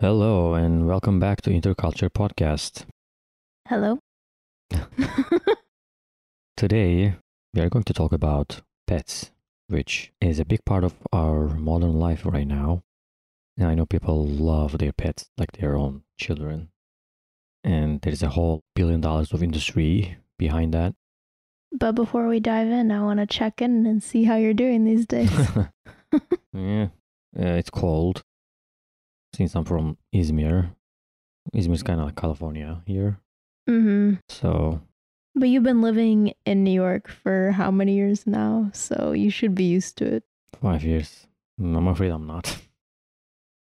Hello, and welcome back to Interculture Podcast. Hello. Today, we are going to talk about pets, which is a big part of our modern life right now. And I know people love their pets like their own children. And there's a whole billion dollars of industry behind that. But before we dive in, I want to check in and see how you're doing these days. yeah, uh, it's cold. Since I'm from Izmir, Izmir's kind of like California here. mm-hmm. So But you've been living in New York for how many years now? So you should be used to it. five years. Mm, I'm afraid I'm not.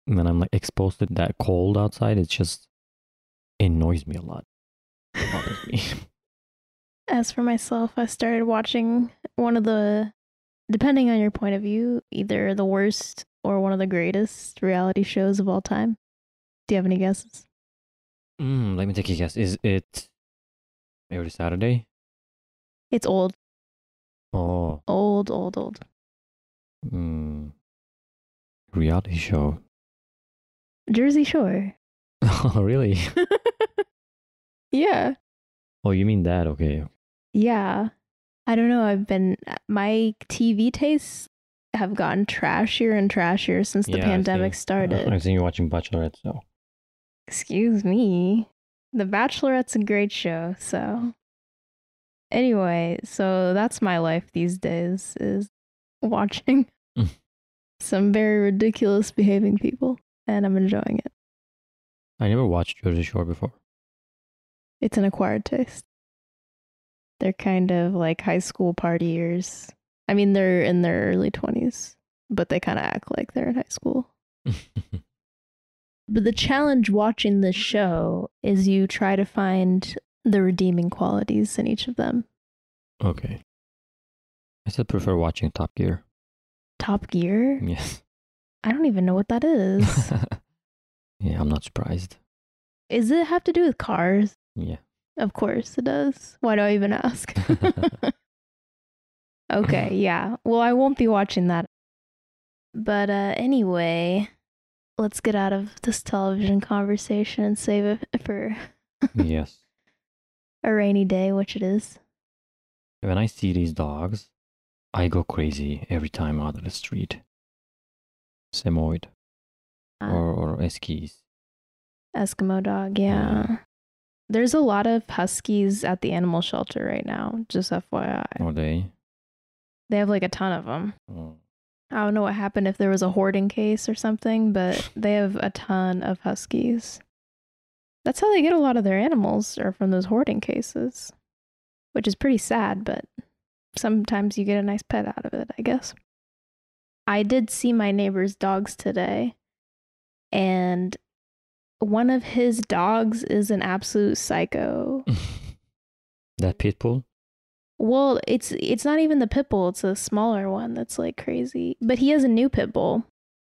And then I'm like exposed to that cold outside, it just annoys me a lot. Me. As for myself, I started watching one of the, depending on your point of view, either the worst or one of the greatest reality shows of all time. Do you have any guesses? Mm, let me take a guess. Is it every Saturday? It's old, Oh, old, old, old. mm, reality show. Jersey Shore. Oh, really? yeah. Oh, you mean that? Okay. Yeah. I don't know. I've been, my TV tastes have gotten trashier and trashier since the Yeah, I pandemic see. started. I've seen you watching Bachelorette, so. Excuse me. The Bachelorette's a great show, so. Anyway, so that's my life these days is watching Mm. some very ridiculous behaving people, and I'm enjoying it. I never watched Jersey Shore before. It's an acquired taste. They're kind of like high school partiers. I mean, they're in their early 20s, but they kind of act like they're in high school. But the challenge watching this show is you try to find the redeeming qualities in each of them. okay. I still prefer watching Top Gear. Top Gear? Yes. I don't even know what that is. yeah, I'm not surprised. Is it have to do with cars? Yeah. Of course it does. Why do I even ask? okay, yeah. Well, I won't be watching that. But uh anyway, let's get out of this television conversation and save it for yes. a rainy day, which it is. When I see these dogs, I go crazy every time out of the street. Samoyed Uh, or, or Eskies. Eskimo dog, yeah. There's a lot of huskies at the animal shelter right now, just FYI. Or they. They have like a ton of them. Oh, I don't know what happened if there was a hoarding case or something, but they have a ton of huskies. That's how they get a lot of their animals, are from those hoarding cases, which is pretty sad, but sometimes you get a nice pet out of it, I guess. I did see my neighbor's dogs today, and one of his dogs is an absolute psycho. that pit bull? Well, it's it's not even the pit bull; it's a smaller one that's like crazy. But he has a new pit bull.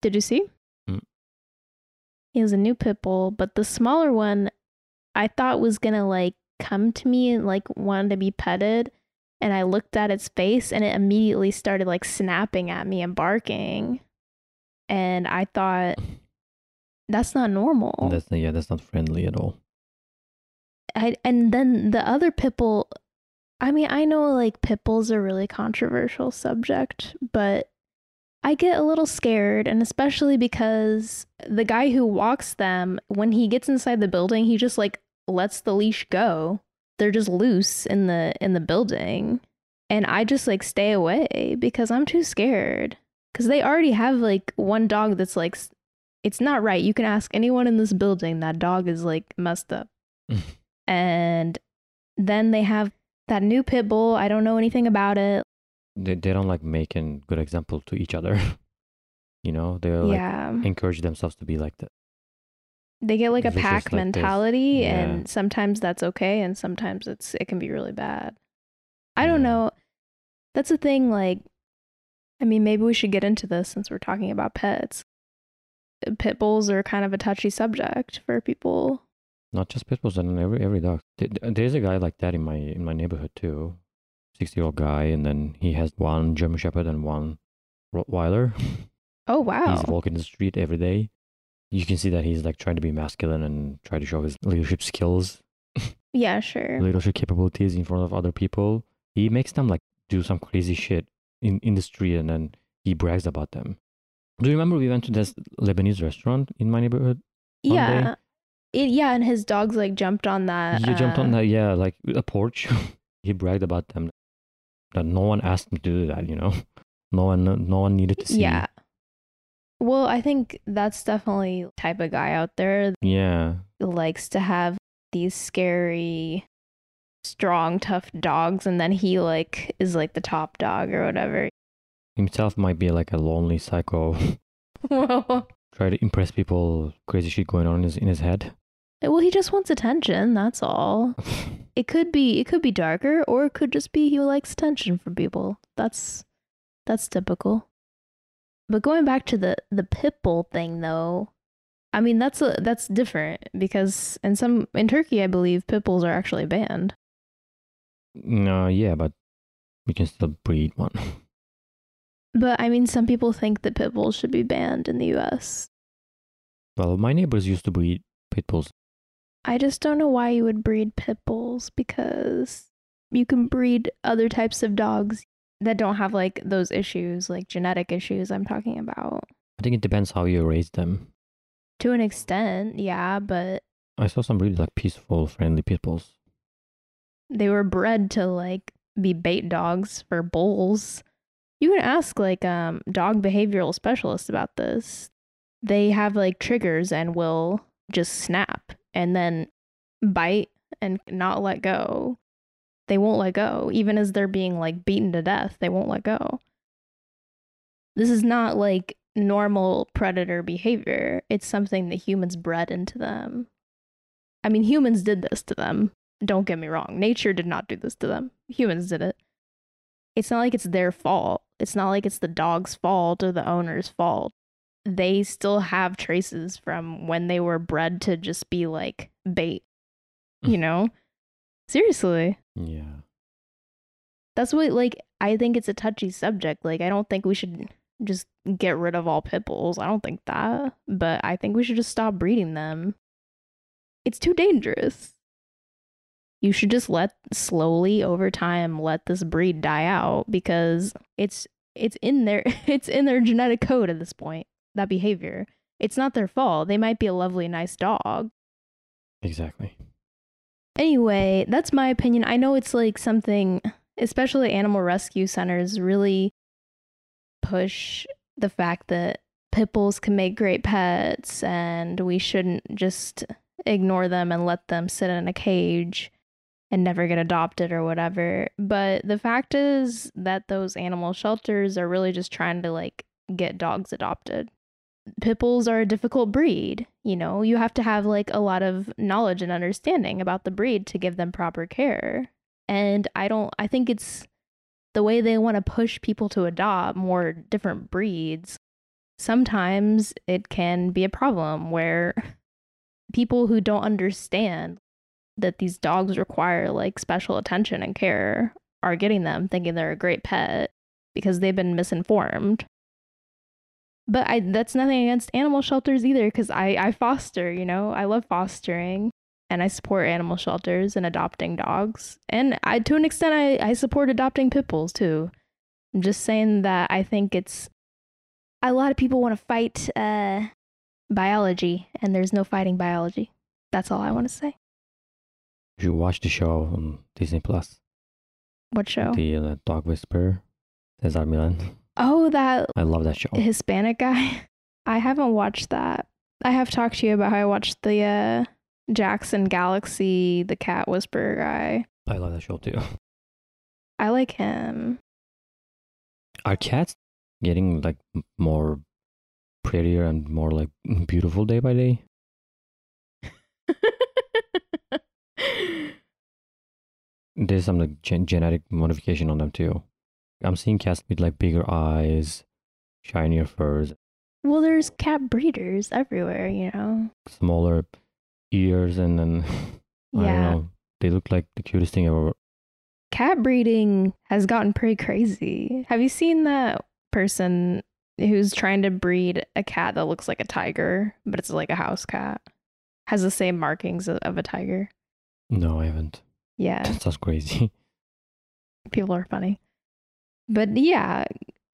Did you see? Mm. He has a new pit bull, but the smaller one, I thought was gonna like come to me and like wanted to be petted, and I looked at its face, and it immediately started like snapping at me and barking, and I thought that's not normal. That's yeah, that's not friendly at all. I and then the other pit bull I mean, I know like pit bulls are a really controversial subject, but I get a little scared and especially because the guy who walks them when he gets inside the building, he just like lets the leash go. They're just loose in the in the building. And I just like stay away because I'm too scared. Cuz they already have like one dog that's like it's not right. You can ask anyone in this building that dog is like messed up and then they have that new pit bull. I don't know anything about it. They they don't like making good example to each other. you know, they're like yeah, encourage themselves to be like that. they get like a pack like mentality, Yeah. and sometimes that's okay, and sometimes it's it can be really bad. I don't know. That's the thing. Like, I mean, maybe we should get into this since we're talking about pets. Pit bulls are kind of a touchy subject for people. Not just pit bulls, and every every dog. Th- th- There's a guy like that in my in my neighborhood too. Sixty year old guy, and then he has one German Shepherd and one Rottweiler. Oh, wow. He's walking the street every day. You can see that he's like trying to be masculine and try to show his leadership skills, yeah, sure. leadership capabilities in front of other people. He makes them like do some crazy shit in in the street, and then he brags about them. Do you remember we went to this Lebanese restaurant in my neighborhood? one day. Yeah. It, yeah, and his dogs like jumped on that. he jumped on uh, that, yeah, like a porch. he bragged about them that no one asked him to do that. You know, no one, no one needed to see. Yeah. Well, I think that's definitely type of guy out there yeah, likes to have these scary, strong, tough dogs, and then he like is like the top dog or whatever. himself might be like a lonely psycho, well, try to impress people, crazy shit going on in his in his head. He just wants attention. That's all. It could be it could be darker, or it could just be he likes attention from people. That's that's typical. But going back to the the pit bull thing, though, I mean that's a, that's different because in some in Turkey, I believe pit bulls are actually banned. no, yeah, but we can still breed one. But I mean, some people think that pit bulls should be banned in the U.S. Well, my neighbors used to breed pit bulls. I just don't know why you would breed pit bulls because you can breed other types of dogs that don't have like those issues, like genetic issues I'm talking about. I think it depends how you raise them. To an extent, yeah, but I saw some really like peaceful, friendly pit bulls. they were bred to like be bait dogs for bulls. You can ask like um dog behavioral specialists about this. They have like triggers and will just snap and then bite and not let go. They won't let go even as they're being like beaten to death. They won't let go. This is not like normal predator behavior. It's something that humans bred into them. I mean, humans did this to them. Don't get me wrong. Nature did not do this to them. Humans did it. It's not like it's their fault. It's not like it's the dog's fault or the owner's fault. They still have traces from when they were bred to just be like bait. You know? Seriously. Yeah. That's what like I think it's a touchy subject. Like I don't think we should just get rid of all pit bulls. I don't think that. But I think we should just stop breeding them. It's too dangerous. You should just let slowly over time let this breed die out because it's it's in their it's in their genetic code at this point. That behavior. It's not their fault. They might be a lovely nice dog, Exactly. Anyway, that's my opinion. I know it's like something, especially animal rescue centers, really push the fact that pit bulls can make great pets and we shouldn't just ignore them and let them sit in a cage and never get adopted or whatever. But the fact is that those animal shelters are really just trying to like get dogs adopted. Pit bulls are a difficult breed. You know, you have to have like a lot of knowledge and understanding about the breed to give them proper care. And I don't, I think it's the way they want to push people to adopt more different breeds. Sometimes it can be a problem where people who don't understand that these dogs require like special attention and care are getting them thinking they're a great pet because they've been misinformed but I that's nothing against animal shelters either because I I foster you know I love fostering and I support animal shelters and adopting dogs and I to an extent I I support adopting pit bulls too. I'm just saying that I think it's a lot of people want to fight uh biology and there's no fighting biology. That's all I want to say. You watch the show on Disney Plus. What show? The uh, Dog Whisperer, Cesar Millan. Oh, that I love that show. Hispanic guy. I haven't watched that. I have talked to you about how I watched the uh, Jackson Galaxy, the cat whisperer guy. I love that show too. I like him. Are cats getting like more prettier and more like beautiful day by day? There's some like gen- genetic modification on them too. I'm seeing cats with like bigger eyes, shinier furs, Well, there's cat breeders everywhere, you know. smaller ears, and then I don't Yeah. know. They look like the cutest thing ever. Cat breeding has gotten pretty crazy. Have you seen that person who's trying to breed a cat that looks like a tiger, but it's like a house cat? Has the same markings of, of a tiger. No, I haven't. Yeah. That's crazy. people are funny. But yeah,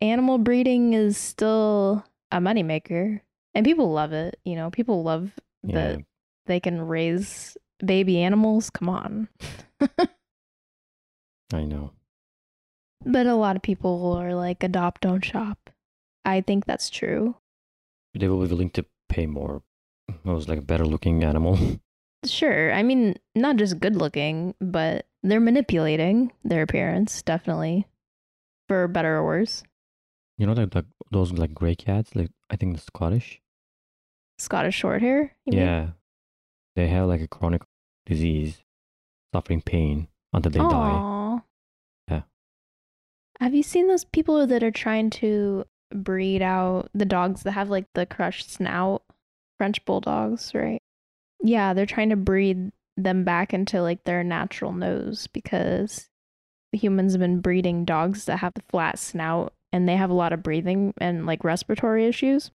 animal breeding is still a moneymaker. And people love it. You know, people love Yeah, that they can raise baby animals. Come on. I know. But a lot of people are like, adopt, don't shop. I think that's true. They will be willing to pay more. It was like a better looking animal. Sure. I mean, not just good looking, but they're manipulating their appearance, definitely, for better or worse. You know, like, like those like gray cats, like I think the Scottish. Scottish short hair? you mean? Yeah, they have like a chronic disease, suffering pain until they die. Yeah. Have you seen those people that are trying to breed out the dogs that have like the crushed snout? French bulldogs, right? Yeah, they're trying to breed them back into like their natural nose because humans have been breeding dogs that have the flat snout and they have a lot of breathing and like respiratory issues.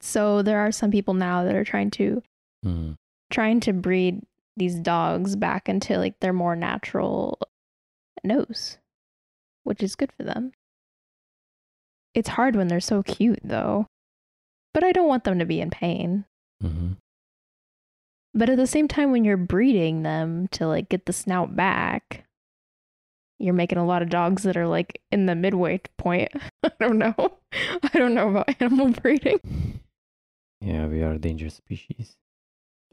So there are some people now that are trying to Mm. trying to breed these dogs back into like their more natural nose, which is good for them. It's hard when they're so cute though. But I don't want them to be in pain. hmm But at the same time when you're breeding them to like get the snout back, you're making a lot of dogs that are like in the midway point. I don't know. I don't know about animal breeding. Yeah, we are a dangerous species.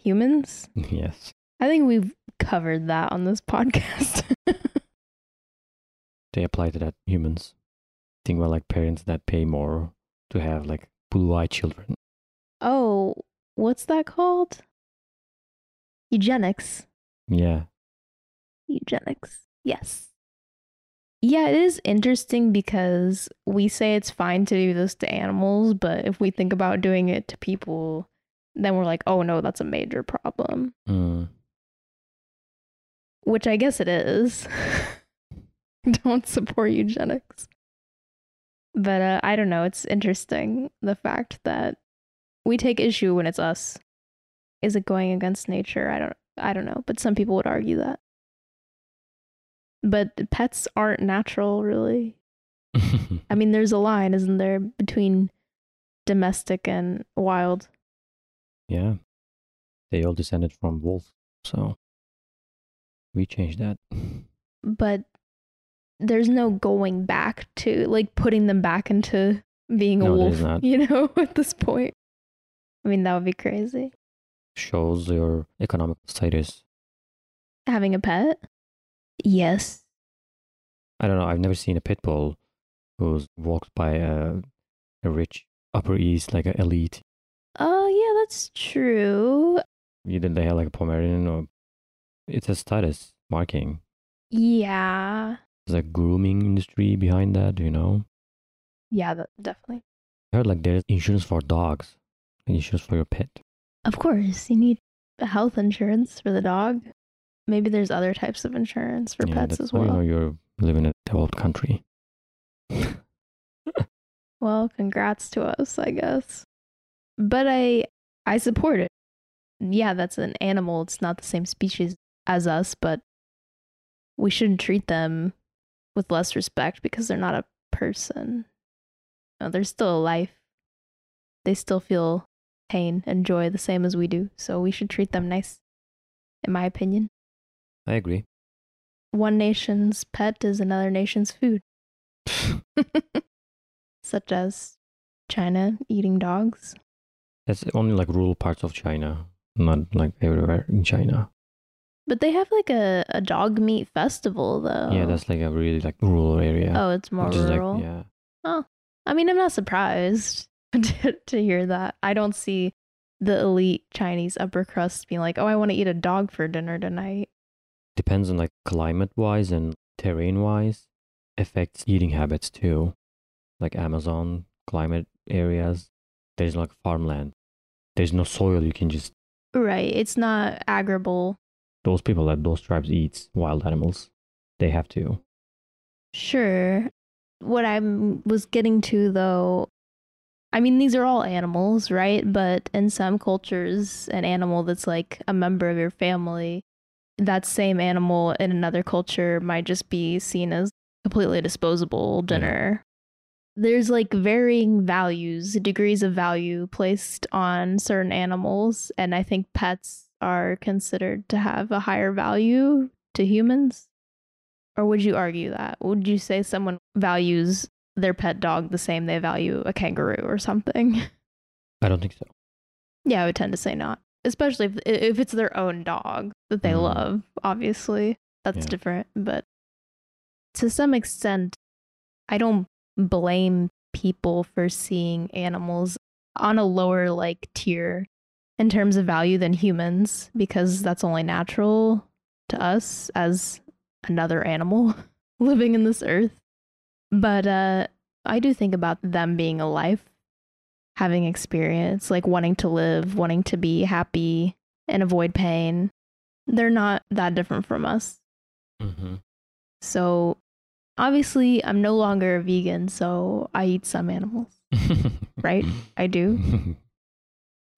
Humans? yes. I think we've covered that on this podcast. They apply to that humans. Think about like parents that pay more to have like blue eyed children. Oh, what's that called? Eugenics. Yeah. Eugenics. Yes. Yeah, it is interesting because we say it's fine to do this to animals, but if we think about doing it to people, then we're like, oh no, that's a major problem. Mm. Which I guess it is. don't support eugenics. But uh, I don't know. It's interesting the fact that we take issue when it's us. Is it going against nature? I don't. I don't know. But some people would argue that. But pets aren't natural, really. I mean, there's a line, isn't there, between domestic and wild? yeah. They all descended from wolves. So we changed that. But there's no going back to like putting them back into being a wolf. You know, at this point. I mean, that would be crazy. Shows your economic status. Having a pet? Yes. I don't know. I've never seen a pit bull who's walked by a, a rich Upper East, like an elite. Oh, yeah, that's true. Either they have like a Pomeranian or it's a status marking. Yeah. There's a grooming industry behind that, you know? Yeah, that, definitely. I heard like there's insurance for dogs, insurance for your pet. Of course, you need health insurance for the dog. Maybe there's other types of insurance for yeah, pets as you well. you're living in a developed country. Well, congrats to us, I guess. But I I support it. Yeah, that's an animal. It's not the same species as us, but we shouldn't treat them with less respect because they're not a person. No, they're still a life. They still feel pain and joy the same as we do. So we should treat them nice, in my opinion. I agree. One nation's pet is another nation's food, such as China eating dogs. That's only like rural parts of China, not like everywhere in China. But they have like a, a dog meat festival though. Yeah, that's like a really like rural area. Oh, it's more is, like, rural. yeah. Oh. I mean, I'm not surprised to, to hear that. I don't see the elite Chinese upper crust being like, "Oh, I want to eat a dog for dinner tonight." Depends on like climate wise and terrain wise. affects eating habits too. Like Amazon climate areas, there's like farmland. There's no soil you can just Right. It's not agrible. those people that those tribes eat wild animals. They have to. Sure. What I was getting to though, I mean, these are all animals, right? But in some cultures, an animal that's like a member of your family, that same animal in another culture might just be seen as completely disposable dinner. There's like varying values, degrees of value placed on certain animals. And I think pets are considered to have a higher value to humans. Or would you argue that? Would you say someone values their pet dog the same they value a kangaroo or something? I don't think so. yeah, I would tend to say not. Especially if if it's their own dog that they Mhm. love, obviously. That's Yeah. different, but to some extent I don't blame people for seeing animals on a lower like tier in terms of value than humans because that's only natural to us as another animal living in this earth. But uh I do think about them being a life, having experience, like wanting to live, wanting to be happy and avoid pain. They're not that different from us. Mm-hmm. So obviously I'm no longer a vegan, so I eat some animals. Right? I do.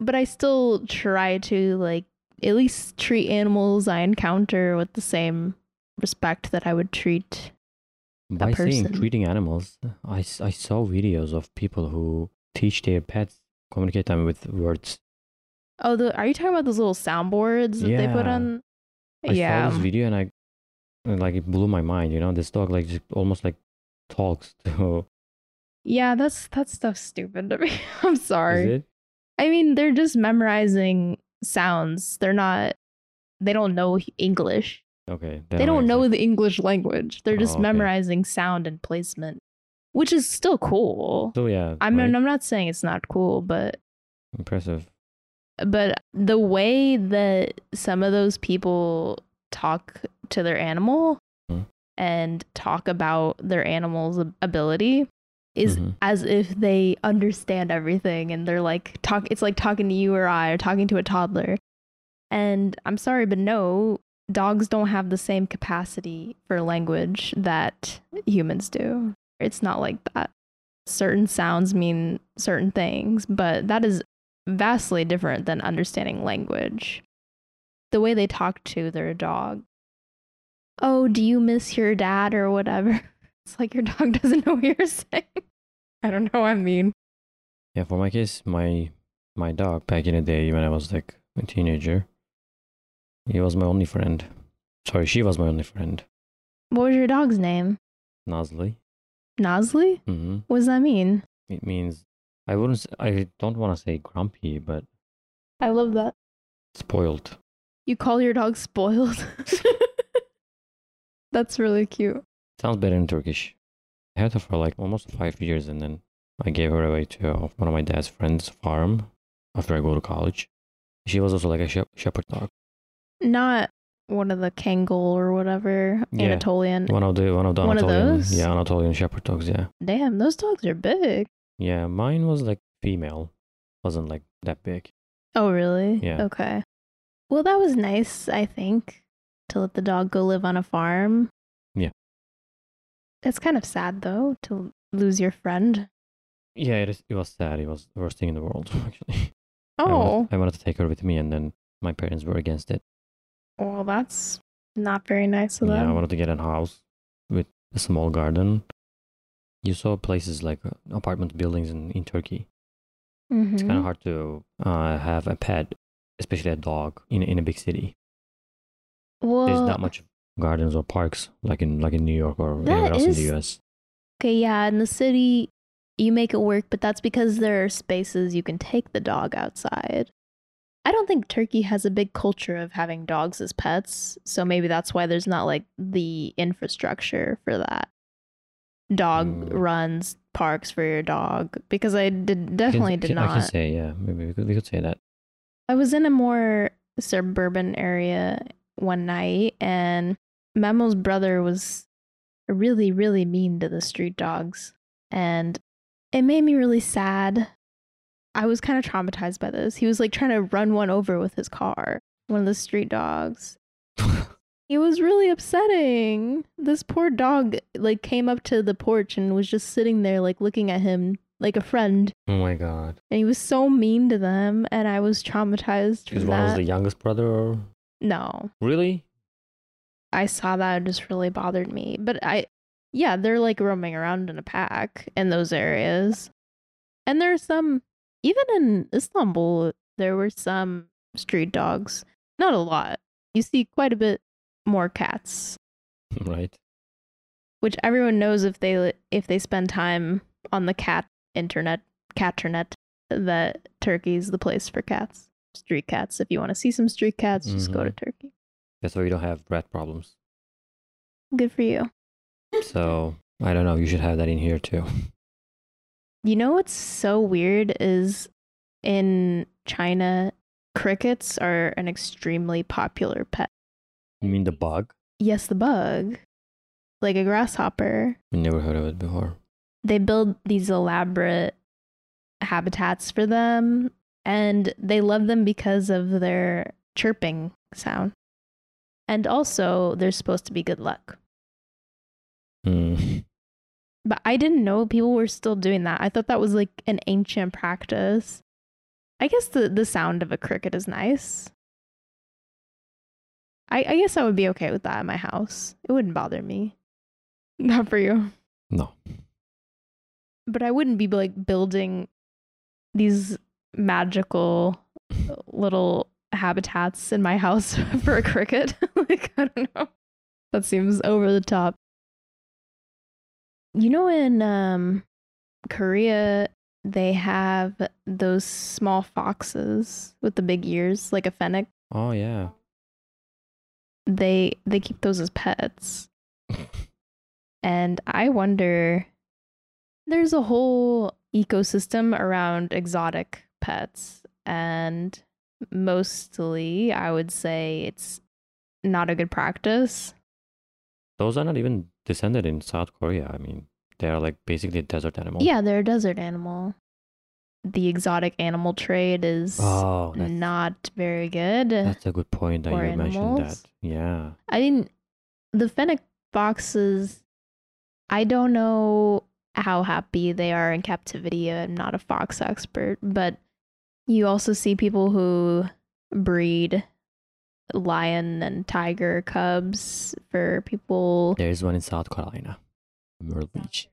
But I still try to like at least treat animals I encounter with the same respect that I would treat By saying treating animals, I, I saw videos of people who teach their pets communicate them with words. Oh, the are you talking about those little soundboards that they put Yeah. on? I yeah. saw this video and I and, like it blew my mind. You know, this dog like just almost like talks to. Yeah, that's that stuff's stupid to me. I'm Is sorry. it? I mean, they're just memorizing sounds. They're not they don't know English. Okay. They don't know the English language. They're just Oh, okay. memorizing sound and placement, which is still cool. So yeah, I mean, right? I'm not saying it's not cool, but impressive. but the way that some of those people talk to their animal Hmm. and talk about their animal's ability is Mhm. as if they understand everything and they're like talk it's like talking to you or I or talking to a toddler. And I'm sorry but no, dogs don't have the same capacity for language that humans do. It's not like that. Certain sounds mean certain things, but that is vastly different than understanding language. The way they talk to their dog. Oh, do you miss your dad or whatever? It's like your dog doesn't know what you're saying. I don't know what I mean. Yeah, for my case, my my dog back in the day when I was like a teenager, he was my only friend. Sorry, she was my only friend. What was your dog's name? Nazlı. Nazlı? hmm What does that mean? It means I wouldn't. I don't want to say grumpy, but I love that. spoiled. You call your dog spoiled? That's really cute. Sounds better in Turkish. I had her for like almost five years, and then I gave her away to uh, one of my dad's friends' farm after I go to college. She was also like a shep- shepherd dog. Not one of the Kangal or whatever Yeah. Anatolian. One of the one of the One of those? yeah, Anatolian shepherd dogs. Yeah, Damn, those dogs are big. yeah. Mine was like female, wasn't like that big. Oh, really? Yeah. Okay. Well, that was nice, I think, to let the dog go live on a farm. Yeah. It's kind of sad, though, to lose your friend. Yeah, it, is, it was sad. It was the worst thing in the world, actually. I Oh, wanted, I wanted to take her with me, and then my parents were against it. Well, that's not very nice of them. Yeah, I wanted to get a house with a small garden. You saw places like uh, apartment buildings in, in Turkey. It's kind of hard to uh, have a pet, especially a dog, in in a big city. Well, There's not much gardens or parks like in like in New York or anywhere else in the U.S. Okay, yeah, in the city, you make it work, but that's because there are spaces you can take the dog outside. I don't think Turkey has a big culture of having dogs as pets, so maybe that's why there's not like the infrastructure for that. Dog Mm. runs, parks for your dog, because I did definitely Can- did can- not. I can say yeah. Maybe we could, we could say that. I was in a more suburban area one night, and Memo's brother was really, really mean to the street dogs. And it made me really sad. I was kind of traumatized by this. He was like trying to run one over with his car, one of the street dogs. It was really upsetting. This poor dog like came up to the porch and was just sitting there like looking at him like a friend. oh my god. And he was so mean to them and I was traumatized Because one was the youngest brother or no. really? I saw that it just really bothered me. But I yeah, they're like roaming around in a pack in those areas. And there's some even in Istanbul there were some street dogs. Not a lot. You see quite a bit more cats mm, right. which everyone knows if they if they spend time on the cat internet caternet that Turkey's the place for cats street cats if you want to see some street cats just go to mm-hmm. Turkey That's why we don't have rat problems. good for you So I don't know. You should have that in here too. you know what's so weird is in China crickets are an extremely popular pet You mean the bug? yes the bug like a grasshopper I never heard of it before. they build these elaborate habitats for them and they love them because of their chirping sound and also they're supposed to be good luck Hmm. but i didn't know people were still doing that i thought that was like an ancient practice i guess the, the sound of a cricket is nice I, I guess i would be okay with that in my house it wouldn't bother me not for you No. but I wouldn't be like building these magical uh, little habitats in my house for a cricket. like, I don't know. That seems over the top. You know, in um, Korea, they have those small foxes with the big ears, like a fennec. Oh yeah. They they keep those as pets. And I wonder there's a whole ecosystem around exotic pets and mostly I would say it's not a good practice. Those are not even descended in South Korea. I mean, they are like basically a desert animal. Yeah, they're a desert animal. The exotic animal trade is Oh, not very good. that's a good point that you mentioned that. Yeah. I mean, the fennec foxes, I don't know how happy they are in captivity. I'm not a fox expert, but you also see people who breed lion and tiger cubs for people. There's one in South Carolina. Myrtle Beach.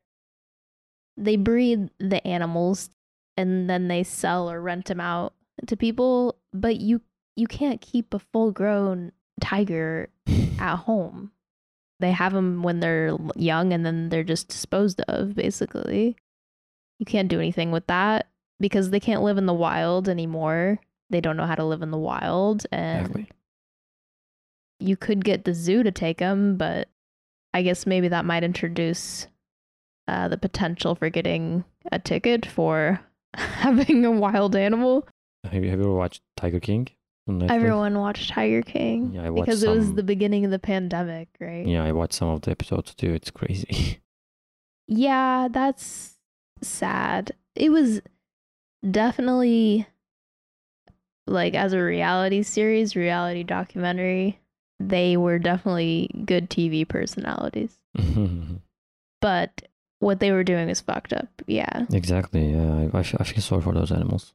They breed the animals and then they sell or rent them out to people, but you you can't keep a full grown tiger at home. They have them when they're young and then they're just disposed of, basically. You can't do anything with that because they can't live in the wild anymore. They don't know how to live in the wild. And Exactly. You could get the zoo to take them, but I guess maybe that might introduce uh, the potential for getting a ticket for having a wild animal. Have you, have you ever watched Tiger King? Everyone watched Tiger King Yeah, I watched because it was the beginning of the pandemic, right? Yeah, I watched some of the episodes too. It's crazy. Yeah, that's sad. It was definitely like as a reality series, reality documentary, they were definitely good TV personalities. But what they were doing is fucked up. Yeah. exactly. Yeah, I, I, feel, I feel sorry for those animals.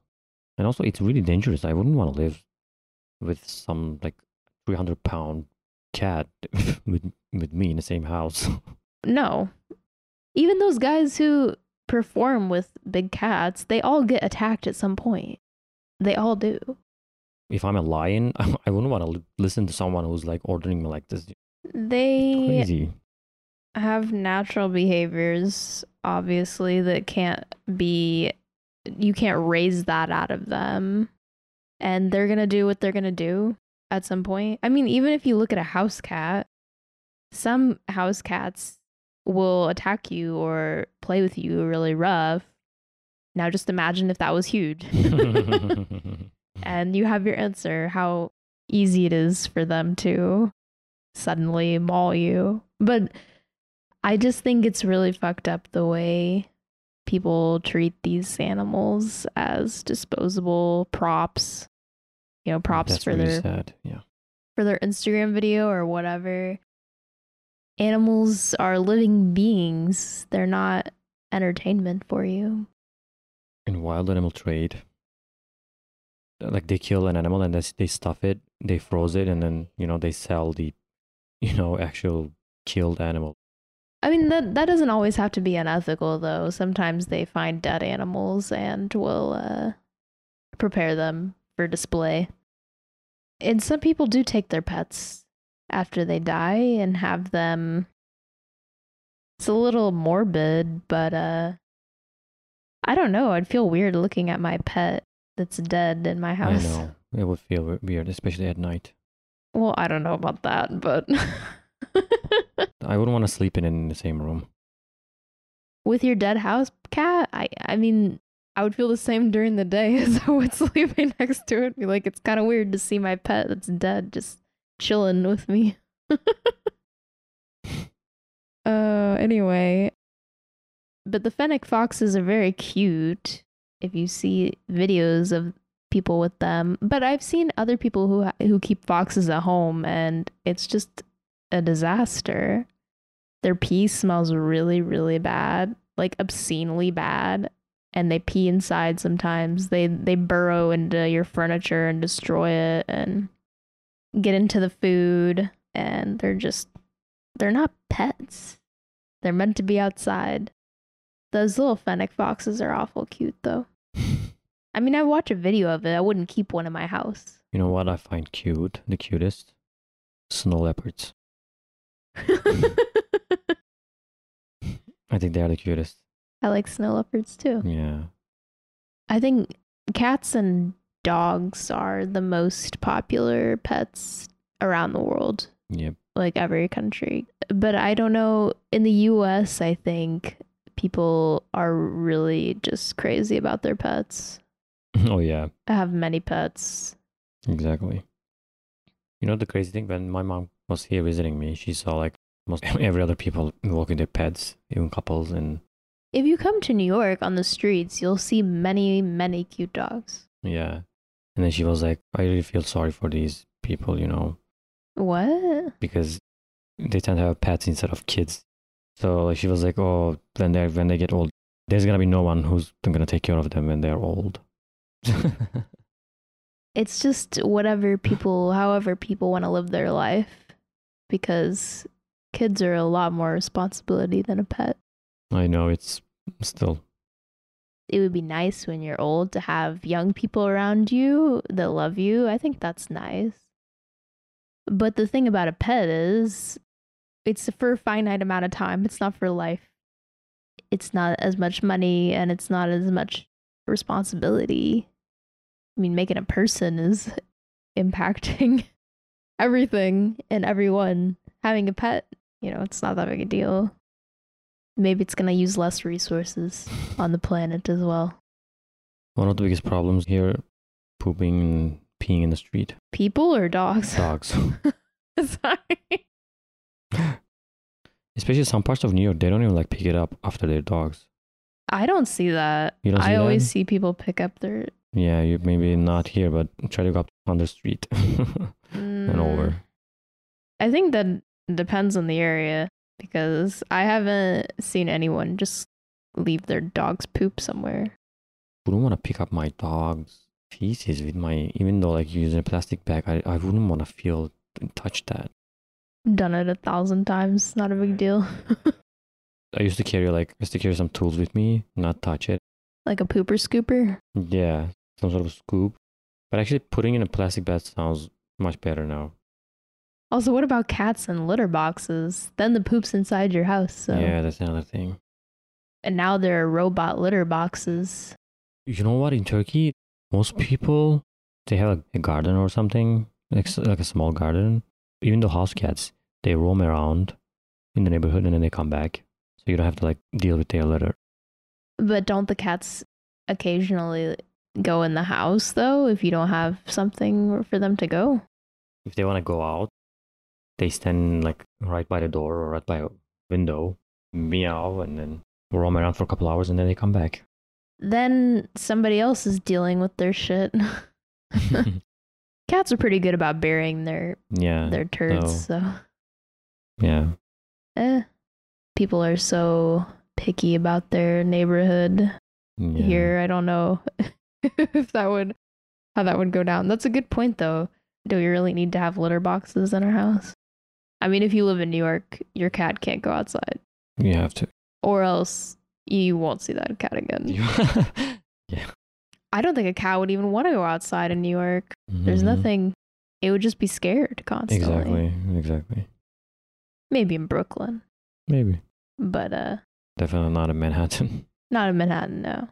And also, it's really dangerous. I wouldn't want to live with some like 300 pound cat with with me in the same house. No. Even those guys who perform with big cats, they all get attacked at some point. They all do. If I'm a lion, I wouldn't want to li- listen to someone who's like ordering me like this. They Crazy. have natural behaviors obviously that can't be you can't raise that out of them and they're going to do what they're going to do at some point i mean even if you look at a house cat some house cats will attack you or play with you really rough now just imagine if that was huge and you have your answer how easy it is for them to suddenly maul you. But I just think it's really fucked up the way people treat these animals as disposable props. You know, props That's for really their sad. Yeah. for their Instagram video or whatever. Animals are living beings. They're not entertainment for you. In wild animal trade, like they kill an animal and they, stuff it, they froze it, and then you know they sell the, you know, actual killed animal. I mean that that doesn't always have to be unethical though. Sometimes they find dead animals and will uh, prepare them for display. And some people do take their pets after they die and have them It's a little morbid, but uh I don't know. I'd feel weird looking at my pet that's dead in my house. I know it would feel weird, especially at night. Well, I don't know about that, but I wouldn't want to sleep in it in the same room. with your dead house cat, I I mean, I would feel the same during the day as I would sleeping next to it. Be like, it's kind of weird to see my pet that's dead just chilling with me. uh, anyway, but the fennec foxes are very cute. If you see videos of people with them, but I've seen other people who who keep foxes at home, and it's just a disaster. Their pee smells really, really bad, like obscenely bad, and they pee inside sometimes. They they burrow into your furniture and destroy it and get into the food and they're just they're not pets. They're meant to be outside. Those little fennec foxes are awful cute though. I mean, I watch a video of it. I wouldn't keep one in my house. You know what I find cute? The cutest? Snow leopards. I think they are the cutest. I like snow leopards too. Yeah. I think cats and dogs are the most popular pets around the world, Yep. like every country. But I don't know. In the US, I think people are really just crazy about their pets. oh yeah. I have many pets. Exactly. You know the crazy thing when my mom was here visiting me, she saw like most every other people walking their pets, even couples, and If you come to New York on the streets, you'll see many, many cute dogs. yeah. And then she was like, "I really feel sorry for these people, you know, What? because they tend to have pets instead of kids." So she was like, "Oh, then they when they get old, there's gonna be no one who's gonna take care of them when they're old." It's just whatever people, however people want to live their life, because kids are a lot more responsibility than a pet. I know it's still It would be nice when you're old to have young people around you that love you. I think that's nice. But the thing about a pet is it's for a finite amount of time, it's not for life. It's not as much money and it's not as much responsibility. I mean, making a person is impacting everything and everyone. Having a pet, you know, it's not that big a deal. Maybe it's going to use less resources on the planet as well. one of the biggest problems here: pooping and peeing in the street. People or dogs? Dogs. Sorry. Especially some parts of New York, they don't even like pick it up after their dogs. I don't see that. You don't I see always that? see people pick up their Yeah, you maybe not here, but try to go up on the street and over. Mm, I think that depends on the area because I haven't seen anyone just leave their dog's poop somewhere. I Wouldn't want to pick up my dog's feces with my, even though like using a plastic bag, I, I wouldn't want to feel touch that. Done it a thousand times, not a big deal. I used to carry like I used to carry some tools with me, not touch it. like a pooper scooper. Yeah, some sort of scoop. But actually, putting in a plastic bag sounds much better now. Also, what about cats and litter boxes? Then the poop's inside your house. So. Yeah, that's another thing. And now there are robot litter boxes. You know what? In Turkey, most people they have like a garden or something, like like a small garden. Even the house cats, they roam around in the neighborhood and then they come back, so you don't have to like deal with their litter. But don't the cats occasionally go in the house though if you don't have something for them to go? If they want to go out, they stand like right by the door or right by a window, meow and then roam around for a couple hours and then they come back. Then somebody else is dealing with their shit. Cats are pretty good about burying their yeah. their turds, so Yeah. eh. People are so picky about their neighborhood yeah. here. I don't know if that would how that would go down. That's a good point though. Do we really need to have litter boxes in our house? I mean, if you live in New York, your cat can't go outside, You have to. or else you won't see that cat again. yeah. I don't think a cow would even want to go outside in New York. There's Mhm. nothing. It would just be scared constantly. Exactly. Exactly. Maybe in Brooklyn, Maybe. but uh, Definitely not in Manhattan. not in Manhattan. No.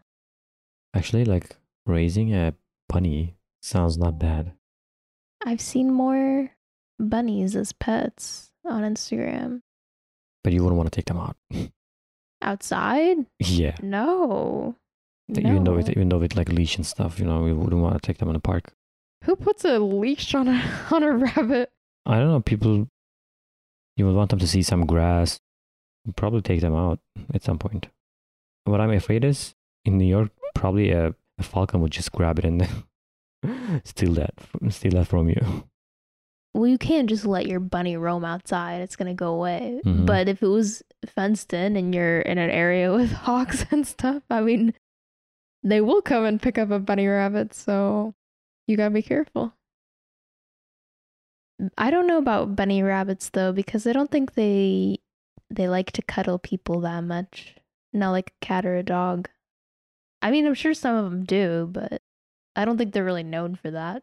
Actually, like raising a bunny sounds not bad. I've seen more bunnies as pets on Instagram. But you wouldn't want to take them out. Outside? yeah. No. Even though No. it, even though with like leash and stuff, you know, we wouldn't want to take them in the park. Who puts a leash on a on a rabbit? I don't know. People, you would want them to see some grass. You'd probably take them out at some point. What I'm afraid is in New York, probably a, a falcon would just grab it and steal that, steal that from you. Well, you can't just let your bunny roam outside. It's gonna go away. Mhm. But if it was fenced in and you're in an area with hawks and stuff, I mean, they will come and pick up a bunny rabbit. So you gotta be careful. I don't know about bunny rabbits though, because I don't think they they like to cuddle people that much. Not like a cat or a dog. I mean, I'm sure some of them do, but I don't think they're really known for that.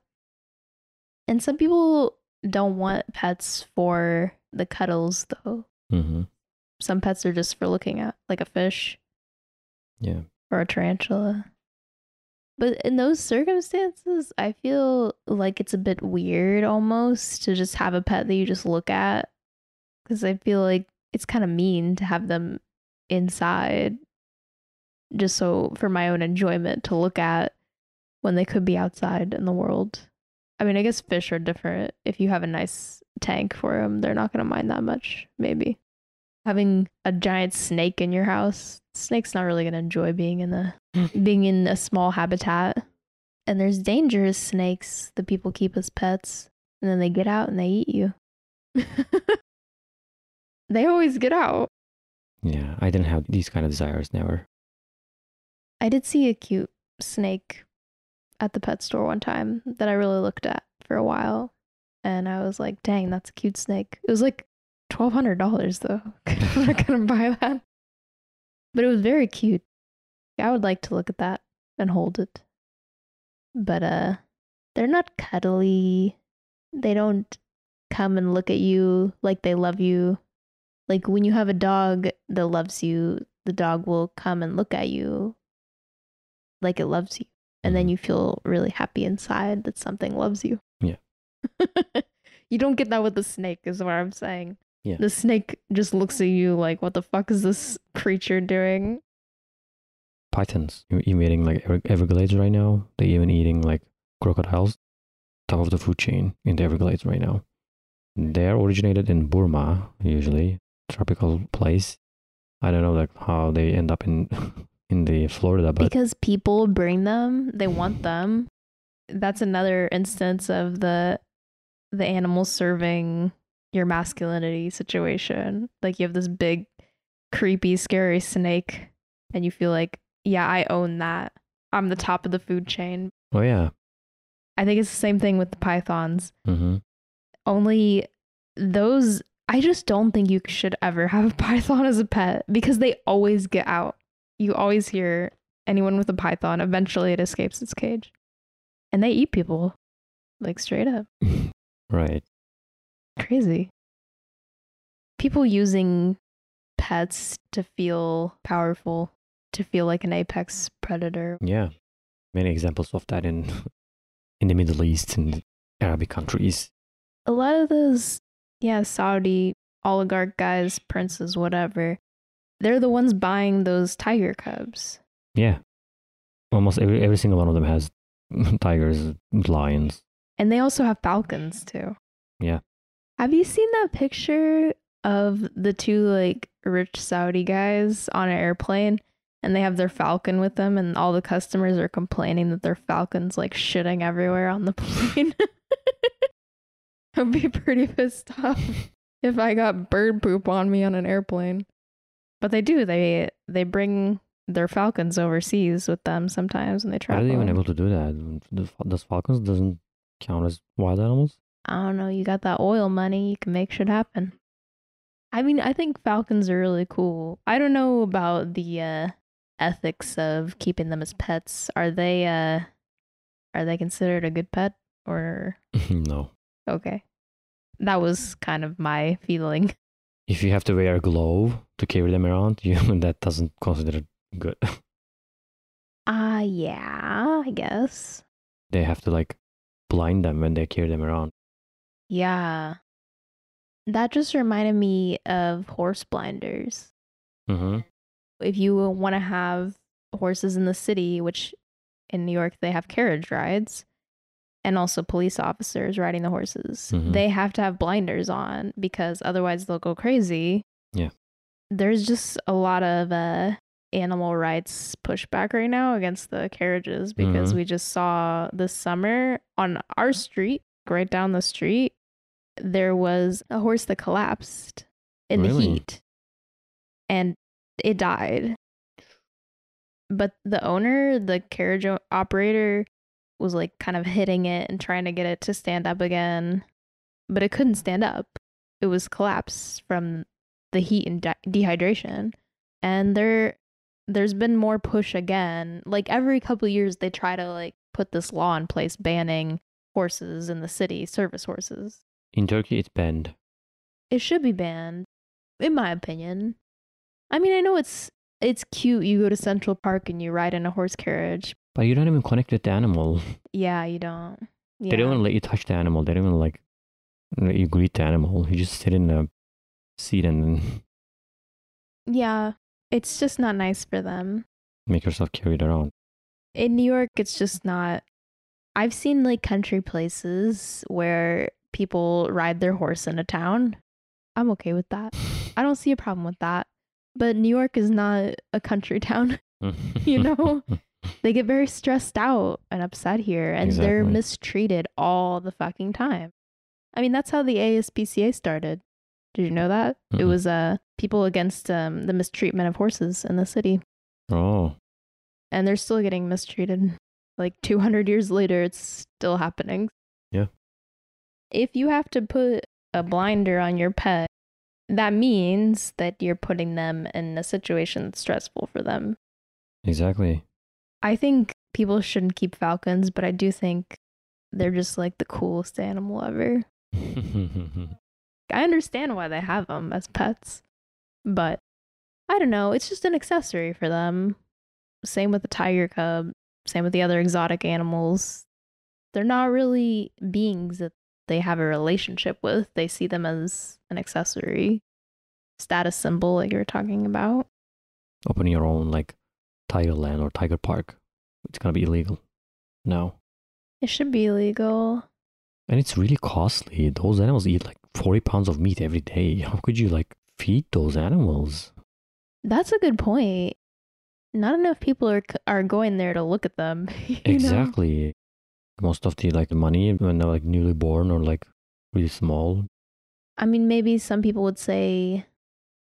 And some people don't want pets for the cuddles though. Mm-hmm. Some pets are just for looking at, like a fish Yeah. Or a tarantula. But in those circumstances, I feel like it's a bit weird almost to just have a pet that you just look at. Because I feel like it's kind of mean to have them inside just so for my own enjoyment to look at when they could be outside in the world. I mean, I guess fish are different. If you have a nice tank for them, they're not going to mind that much, maybe. Having a giant snake in your house, snake's not really going to enjoy being in the hmm. being in a small habitat. And there's dangerous snakes that people keep as pets, and then they get out and they eat you. they always get out. Yeah. I didn't have these kind of desires, never. I did see a cute snake at the pet store one time that I really looked at for a while. And I was like, dang, that's a cute snake. It was like $1,200 though. I'm not to buy that. But it was very cute. I would like to look at that and hold it. But uh they're not cuddly. They don't come and look at you like they love you. Like when you have a dog that loves you, the dog will come and look at you like it loves you. And then Mhm. you feel really happy inside that something loves you. Yeah. you don't get that with the snake, is what I'm saying. Yeah. The snake just looks at you like, what the fuck is this creature doing? Pythons eating like Ever- Everglades right now. They even eating like crocodiles. Top of the food chain in the Everglades right now. They're originated in Burma, usually tropical place. I don't know like how they end up in in the Florida, but because people bring them, they want them. That's another instance of the the animal serving your masculinity situation. Like you have this big, creepy, scary snake, and you feel like, yeah, I own that. I'm the top of the food chain. oh yeah, I think it's the same thing with the pythons. hmm Only those, I just don't think you should ever have a python as a pet because they always get out. You always hear anyone with a python, eventually it escapes its cage. And they eat people, like straight up. right. Crazy. People using pets to feel powerful, to feel like an apex predator. Yeah, many examples of that in in the Middle East and Arabic countries. A lot of those, yeah, Saudi oligarch guys, princes, whatever, they're the ones buying those tiger cubs. Yeah, almost every every single one of them has tigers, lions. And they also have falcons too. Yeah. Have you seen that picture of the two like rich Saudi guys on an airplane and they have their falcon with them and all the customers are complaining that their falcon's like shitting everywhere on the plane. I'd be pretty pissed off if I got bird poop on me on an airplane. But they do. They they bring their falcons overseas with them sometimes when they How travel. are they even able to do that? Does falcons doesn't count as wild animals? I don't know, you got that oil money, you can make shit happen. I mean, I think falcons are really cool. I don't know about the uh ethics of keeping them as pets. Are they uh are they considered a good pet or no. okay. That was kind of my feeling. If you have to wear a glove to carry them around, you that doesn't consider good. Ah, yeah, I guess. they have to like blind them when they carry them around. Yeah. That just reminded me of horse blinders. Mm-hmm. if you want to have horses in the city, which in New York they have carriage rides, and also police officers riding the horses, Mhm. they have to have blinders on because otherwise they'll go crazy. Yeah. There's just a lot of uh, animal rights pushback right now against the carriages because Mhm. we just saw this summer on our street, right down the street, there was a horse that collapsed in the heat and it died. But the owner, the carriage operator, was like kind of hitting it and trying to get it to stand up again, but it couldn't stand up. It was collapsed from the heat and de- dehydration. And there there's been more push again. Like every couple of years they try to like put this law in place banning horses in the city, service horses. In Turkey, it's banned. It should be banned, in my opinion. I mean, I know it's it's cute. You go to Central Park and you ride in a horse carriage. But you don't even connect with the animal. Yeah, you don't. Yeah. They don't even let you touch the animal. They don't even like let you greet the animal. You just sit in a seat and then yeah, it's just not nice for them. make yourself carried around. In New York, it's just not. I've seen like country places where people ride their horse in a town. I'm okay with that. I don't see a problem with that. But New York is not a country town. You know? they get very stressed out and upset here and they're mistreated all the fucking time. I mean, that's how the ASPCA started. Did you know that? It Mm-mm. was uh people against um the mistreatment of horses in the city oh, and they're still getting mistreated. Like 200 years later it's still happening. If you have to put a blinder on your pet, that means that you're putting them in a situation that's stressful for them. exactly. I think people shouldn't keep falcons, but I do think they're just like the coolest animal ever. I understand why they have them as pets, but I don't know. It's just an accessory for them. Same with the tiger cub, same with the other exotic animals. They're not really beings that they have a relationship with. They see them as an accessory, status symbol, like you were talking about. Open your own like tiger land or tiger park. It's gonna be illegal. No. It should be illegal. And it's really costly. Those animals eat like 40 pounds of meat every day. How could you like feed those animals? That's a good point. Not enough people are are going there to look at them. Exactly. know? Most of the like money when they're like newly born or like really small. I mean, maybe some people would say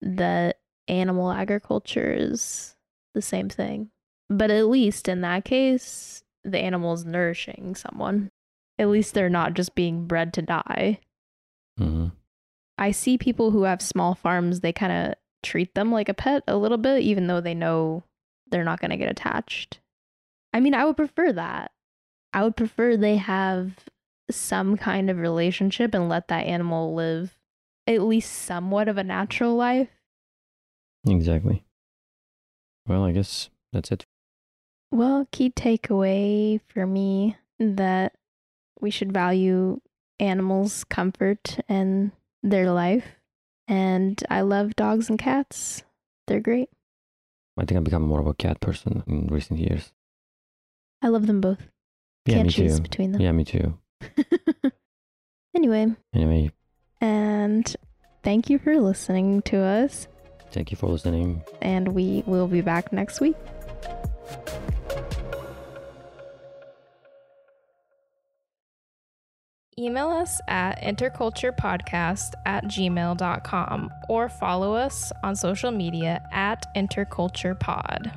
that animal agriculture is the same thing. But at least in that case, the animal is nourishing someone. At least they're not just being bred to die. hmm I see people who have small farms, they kind of treat them like a pet a little bit, even though they know they're not going to get attached. I mean, I would prefer that. I would prefer they have some kind of relationship and let that animal live at least somewhat of a natural life. Exactly. Well, I guess that's it. Well, key takeaway for me that we should value animals' comfort and their life. And I love dogs and cats. They're great. I think I've become more of a cat person in recent years. I love them both. Yeah, Can't me choose too. between them. Yeah, me too. anyway, Anyway, and thank you for listening to us. Thank you for listening. And we will be back next week. Email us at interculturepodcast at gmail.com or follow us on social media at interculturepod.